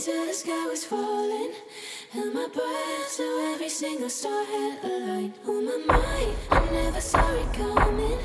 Until the sky was falling. Held my breath so every single star had a light on my mind. I never saw it coming.